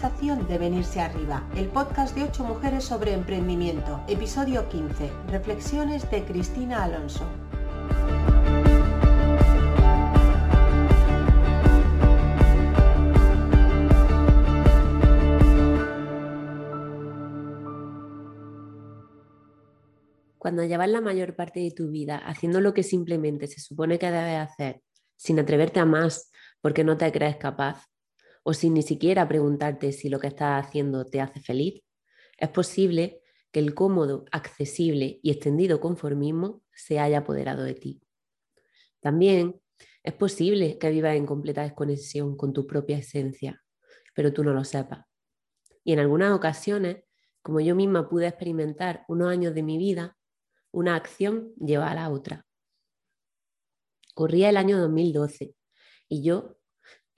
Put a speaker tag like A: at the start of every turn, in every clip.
A: de venirse arriba, el podcast de 8 mujeres sobre emprendimiento, episodio 15, Reflexiones de Cristina Alonso.
B: Cuando llevas la mayor parte de tu vida haciendo lo que simplemente se supone que debes hacer, sin atreverte a más porque no te crees capaz, o sin ni siquiera preguntarte si lo que estás haciendo te hace feliz, es posible que el cómodo, accesible y extendido conformismo se haya apoderado de ti. También es posible que vivas en completa desconexión con tu propia esencia, pero tú no lo sepas. Y en algunas ocasiones, como yo misma pude experimentar unos años de mi vida, una acción lleva a la otra. Corría el año 2012 y yo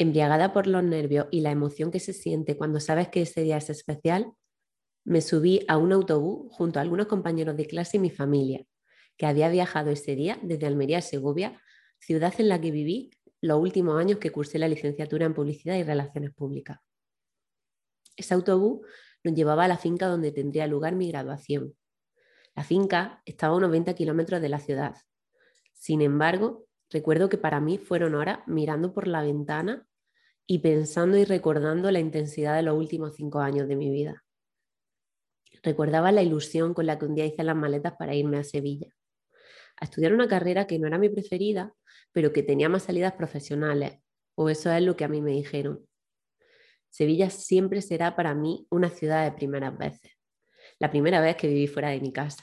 B: embriagada por los nervios y la emoción que se siente cuando sabes que ese día es especial, me subí a un autobús junto a algunos compañeros de clase y mi familia, que había viajado ese día desde Almería a Segovia, ciudad en la que viví los últimos años que cursé la licenciatura en Publicidad y Relaciones Públicas. Ese autobús nos llevaba a la finca donde tendría lugar mi graduación. La finca estaba a unos 20 kilómetros de la ciudad. Sin embargo, recuerdo que para mí fueron horas mirando por la ventana y pensando y recordando la intensidad de los últimos cinco años de mi vida. Recordaba la ilusión con la que un día hice las maletas para irme a Sevilla, a estudiar una carrera que no era mi preferida, pero que tenía más salidas profesionales, o eso es lo que a mí me dijeron. Sevilla siempre será para mí una ciudad de primeras veces. La primera vez que viví fuera de mi casa,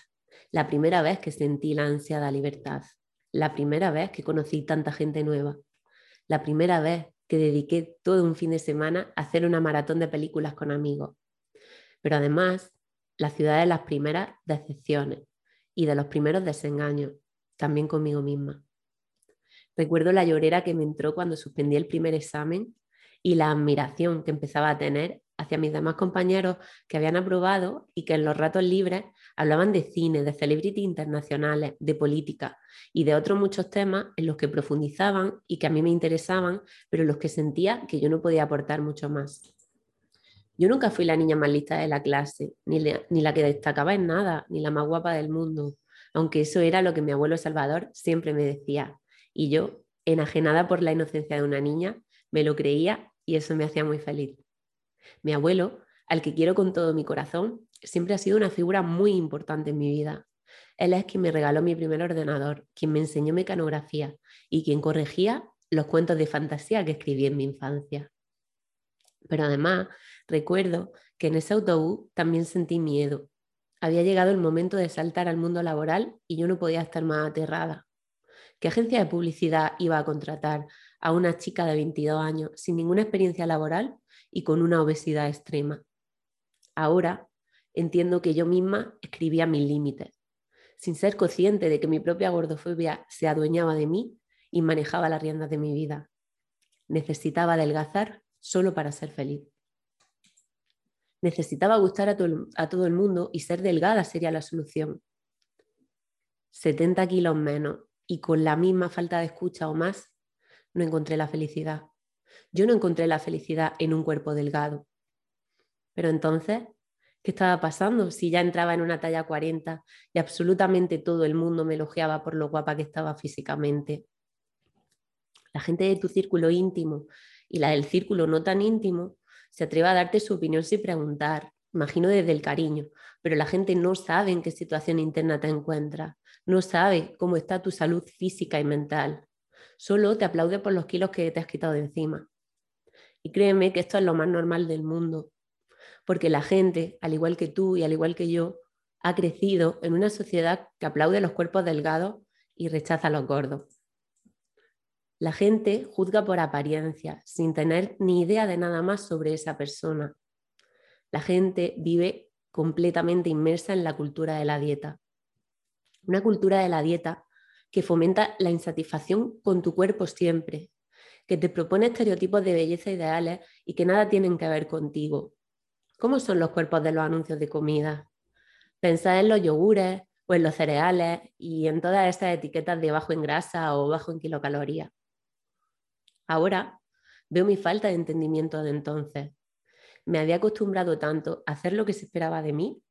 B: la primera vez que sentí la ansiada libertad, la primera vez que conocí tanta gente nueva, la primera vez que dediqué todo un fin de semana a hacer una maratón de películas con amigos. Pero además, la ciudad de las primeras decepciones y de los primeros desengaños, también conmigo misma. Recuerdo la llorera que me entró cuando suspendí el primer examen y la admiración que empezaba a tener hacia mis demás compañeros que habían aprobado y que en los ratos libres hablaban de cine, de celebrity internacionales, de política y de otros muchos temas en los que profundizaban y que a mí me interesaban, pero en los que sentía que yo no podía aportar mucho más. Yo nunca fui la niña más lista de la clase, ni, ni la que destacaba en nada, ni la más guapa del mundo, aunque eso era lo que mi abuelo Salvador siempre me decía. Y yo, enajenada por la inocencia de una niña, me lo creía y eso me hacía muy feliz. Mi abuelo, al que quiero con todo mi corazón, siempre ha sido una figura muy importante en mi vida. Él es quien me regaló mi primer ordenador, quien me enseñó mecanografía y quien corregía los cuentos de fantasía que escribí en mi infancia. Pero además, recuerdo que en ese autobús también sentí miedo. Había llegado el momento de saltar al mundo laboral y yo no podía estar más aterrada. ¿Qué agencia de publicidad iba a contratar a una chica de 22 años sin ninguna experiencia laboral y con una obesidad extrema? Ahora entiendo que yo misma escribía mis límites, sin ser consciente de que mi propia gordofobia se adueñaba de mí y manejaba las riendas de mi vida. Necesitaba adelgazar solo para ser feliz. Necesitaba gustar a, a todo el mundo y ser delgada sería la solución. 70 kilos menos y con la misma falta de escucha o más, no encontré la felicidad. Yo no encontré la felicidad en un cuerpo delgado. Pero entonces, ¿qué estaba pasando si ya entraba en una talla 40 y absolutamente todo el mundo me elogiaba por lo guapa que estaba físicamente? La gente de tu círculo íntimo y la del círculo no tan íntimo se atreve a darte su opinión sin preguntar, imagino desde el cariño, pero la gente no sabe en qué situación interna te encuentras, no sabe cómo está tu salud física y mental, solo te aplaude por los kilos que te has quitado de encima. Y créeme que esto es lo más normal del mundo, porque la gente, al igual que tú y al igual que yo, ha crecido en una sociedad que aplaude los cuerpos delgados y rechaza los gordos. La gente juzga por apariencia, sin tener ni idea de nada más sobre esa persona. La gente vive completamente inmersa en la cultura de la dieta. Una cultura de la dieta que fomenta la insatisfacción con tu cuerpo siempre, que te propone estereotipos de belleza ideales y que nada tienen que ver contigo. ¿Cómo son los cuerpos de los anuncios de comida? Pensad en los yogures o en los cereales y en todas esas etiquetas de bajo en grasa o bajo en kilocalorías. Ahora veo mi falta de entendimiento de entonces. me había acostumbrado tanto a hacer lo que se esperaba de mí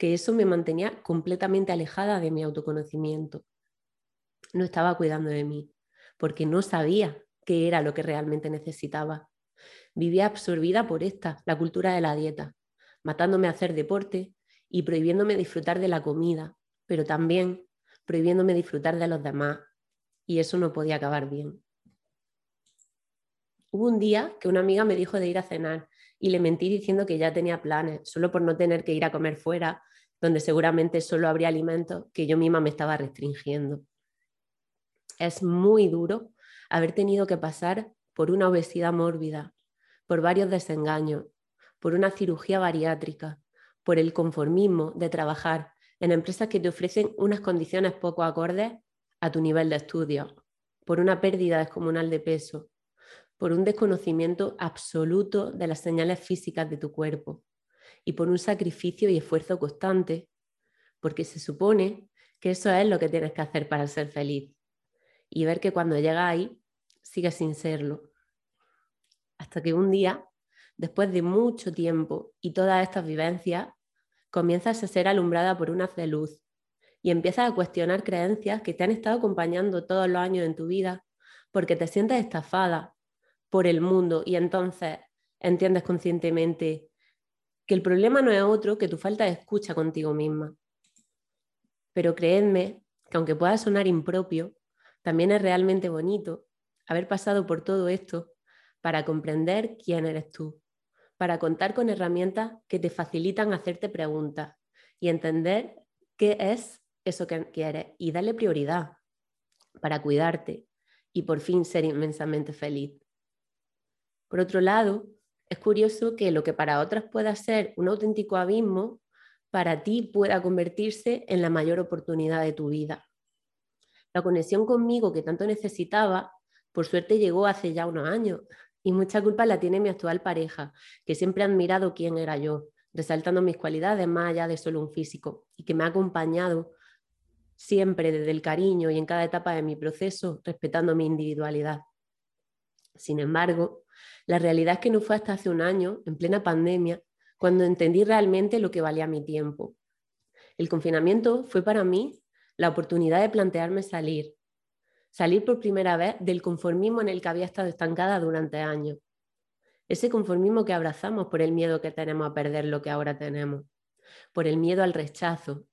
B: que eso me mantenía completamente alejada de mi autoconocimiento. No estaba cuidando de mí, porque no sabía qué era lo que realmente necesitaba. Vivía absorbida por esta, la cultura de la dieta, matándome a hacer deporte y prohibiéndome disfrutar de la comida, pero también prohibiéndome disfrutar de los demás. Y eso no podía acabar bien. Hubo un día que una amiga me dijo de ir a cenar y le mentí diciendo que ya tenía planes, solo por no tener que ir a comer fuera, donde seguramente solo habría alimentos que yo misma me estaba restringiendo. Es muy duro haber tenido que pasar por una obesidad mórbida, por varios desengaños, por una cirugía bariátrica, por el conformismo de trabajar en empresas que te ofrecen unas condiciones poco acordes a tu nivel de estudio, por una pérdida descomunal de peso, por un desconocimiento absoluto de las señales físicas de tu cuerpo y por un sacrificio y esfuerzo constante, porque se supone que eso es lo que tienes que hacer para ser feliz y ver que cuando llegas ahí sigues sin serlo. Hasta que un día, después de mucho tiempo y todas estas vivencias, comienzas a ser alumbrada por un haz de luz y empiezas a cuestionar creencias que te han estado acompañando todos los años en tu vida porque te sientes estafada por el mundo y entonces entiendes conscientemente que el problema no es otro que tu falta de escucha contigo misma. Pero creedme que aunque pueda sonar impropio, también es realmente bonito haber pasado por todo esto para comprender quién eres tú, para contar con herramientas que te facilitan hacerte preguntas y entender qué es eso que quieres y darle prioridad para cuidarte y por fin ser inmensamente feliz. Por otro lado, es curioso que lo que para otras pueda ser un auténtico abismo, para ti pueda convertirse en la mayor oportunidad de tu vida. La conexión conmigo que tanto necesitaba, por suerte llegó hace ya unos años y mucha culpa la tiene mi actual pareja, que siempre ha admirado quién era yo, resaltando mis cualidades más allá de solo un físico y que me ha acompañado siempre desde el cariño y en cada etapa de mi proceso, respetando mi individualidad. Sin embargo, la realidad es que no fue hasta hace un año, en plena pandemia, cuando entendí realmente lo que valía mi tiempo. El confinamiento fue para mí la oportunidad de plantearme salir, salir por primera vez del conformismo en el que había estado estancada durante años. Ese conformismo que abrazamos por el miedo que tenemos a perder lo que ahora tenemos, por el miedo al rechazo,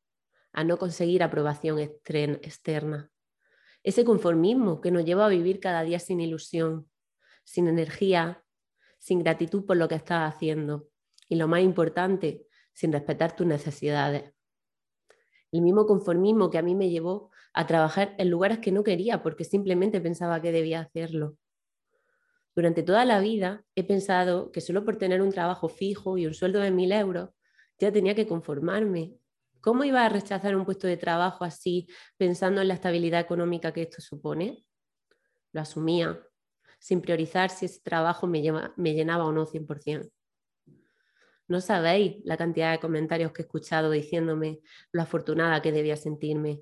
B: a no conseguir aprobación externa. Ese conformismo que nos lleva a vivir cada día sin ilusión, sin energía, sin gratitud por lo que estás haciendo y lo más importante, sin respetar tus necesidades. El mismo conformismo que a mí me llevó a trabajar en lugares que no quería porque simplemente pensaba que debía hacerlo. Durante toda la vida he pensado que solo por tener un trabajo fijo y un sueldo de mil euros ya tenía que conformarme. ¿Cómo iba a rechazar un puesto de trabajo así pensando en la estabilidad económica que esto supone? Lo asumía, sin priorizar si ese trabajo me, me llenaba o no 100%. No sabéis la cantidad de comentarios que he escuchado diciéndome lo afortunada que debía sentirme,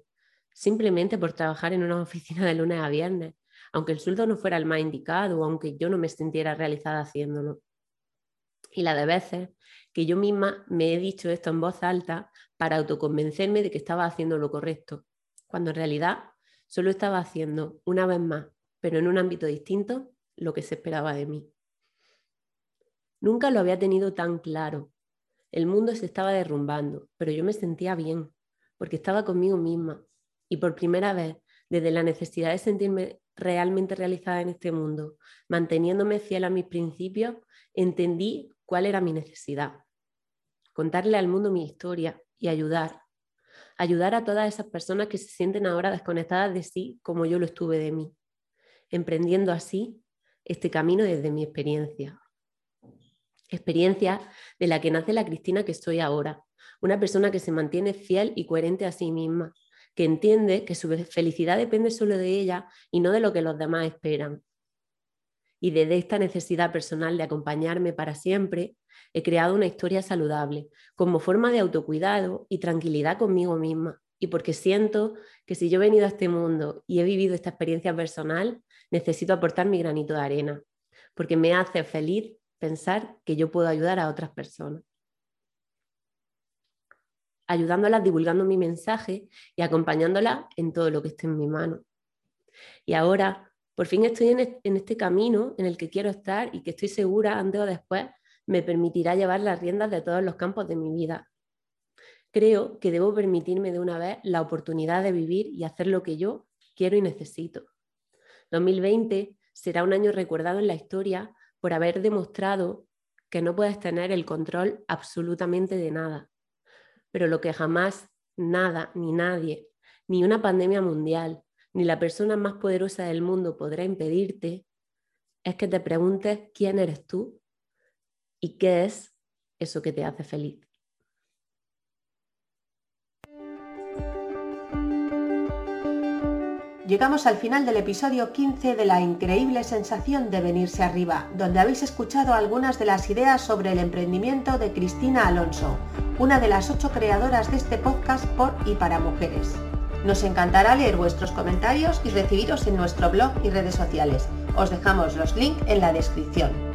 B: simplemente por trabajar en una oficina de lunes a viernes, aunque el sueldo no fuera el más indicado o aunque yo no me sintiera realizada haciéndolo. Y la de veces que yo misma me he dicho esto en voz alta para autoconvencerme de que estaba haciendo lo correcto, cuando en realidad solo estaba haciendo una vez más pero en un ámbito distinto, lo que se esperaba de mí. Nunca lo había tenido tan claro. El mundo se estaba derrumbando, pero yo me sentía bien, porque estaba conmigo misma. Y por primera vez, desde la necesidad de sentirme realmente realizada en este mundo, manteniéndome fiel a mis principios, entendí cuál era mi necesidad. Contarle al mundo mi historia y ayudar. Ayudar a todas esas personas que se sienten ahora desconectadas de sí como yo lo estuve de mí emprendiendo así este camino desde mi experiencia. Experiencia de la que nace la Cristina que estoy ahora, una persona que se mantiene fiel y coherente a sí misma, que entiende que su felicidad depende solo de ella y no de lo que los demás esperan. Y desde esta necesidad personal de acompañarme para siempre, he creado una historia saludable, como forma de autocuidado y tranquilidad conmigo misma, y porque siento que si yo he venido a este mundo y he vivido esta experiencia personal, necesito aportar mi granito de arena, porque me hace feliz pensar que yo puedo ayudar a otras personas. Ayudándolas, divulgando mi mensaje y acompañándolas en todo lo que esté en mi mano. Y ahora, por fin estoy en este camino en el que quiero estar y que estoy segura, antes o después, me permitirá llevar las riendas de todos los campos de mi vida. Creo que debo permitirme de una vez la oportunidad de vivir y hacer lo que yo quiero y necesito. 2020 será un año recordado en la historia por haber demostrado que no puedes tener el control absolutamente de nada. Pero lo que jamás nada ni nadie, ni una pandemia mundial, ni la persona más poderosa del mundo podrá impedirte, es que te preguntes quién eres tú y qué es eso que te hace feliz.
A: Llegamos al final del episodio 15 de la increíble sensación de venirse arriba, donde habéis escuchado algunas de las ideas sobre el emprendimiento de Cristina Alonso, una de las ocho creadoras de este podcast por y para mujeres. Nos encantará leer vuestros comentarios y recibiros en nuestro blog y redes sociales. Os dejamos los links en la descripción.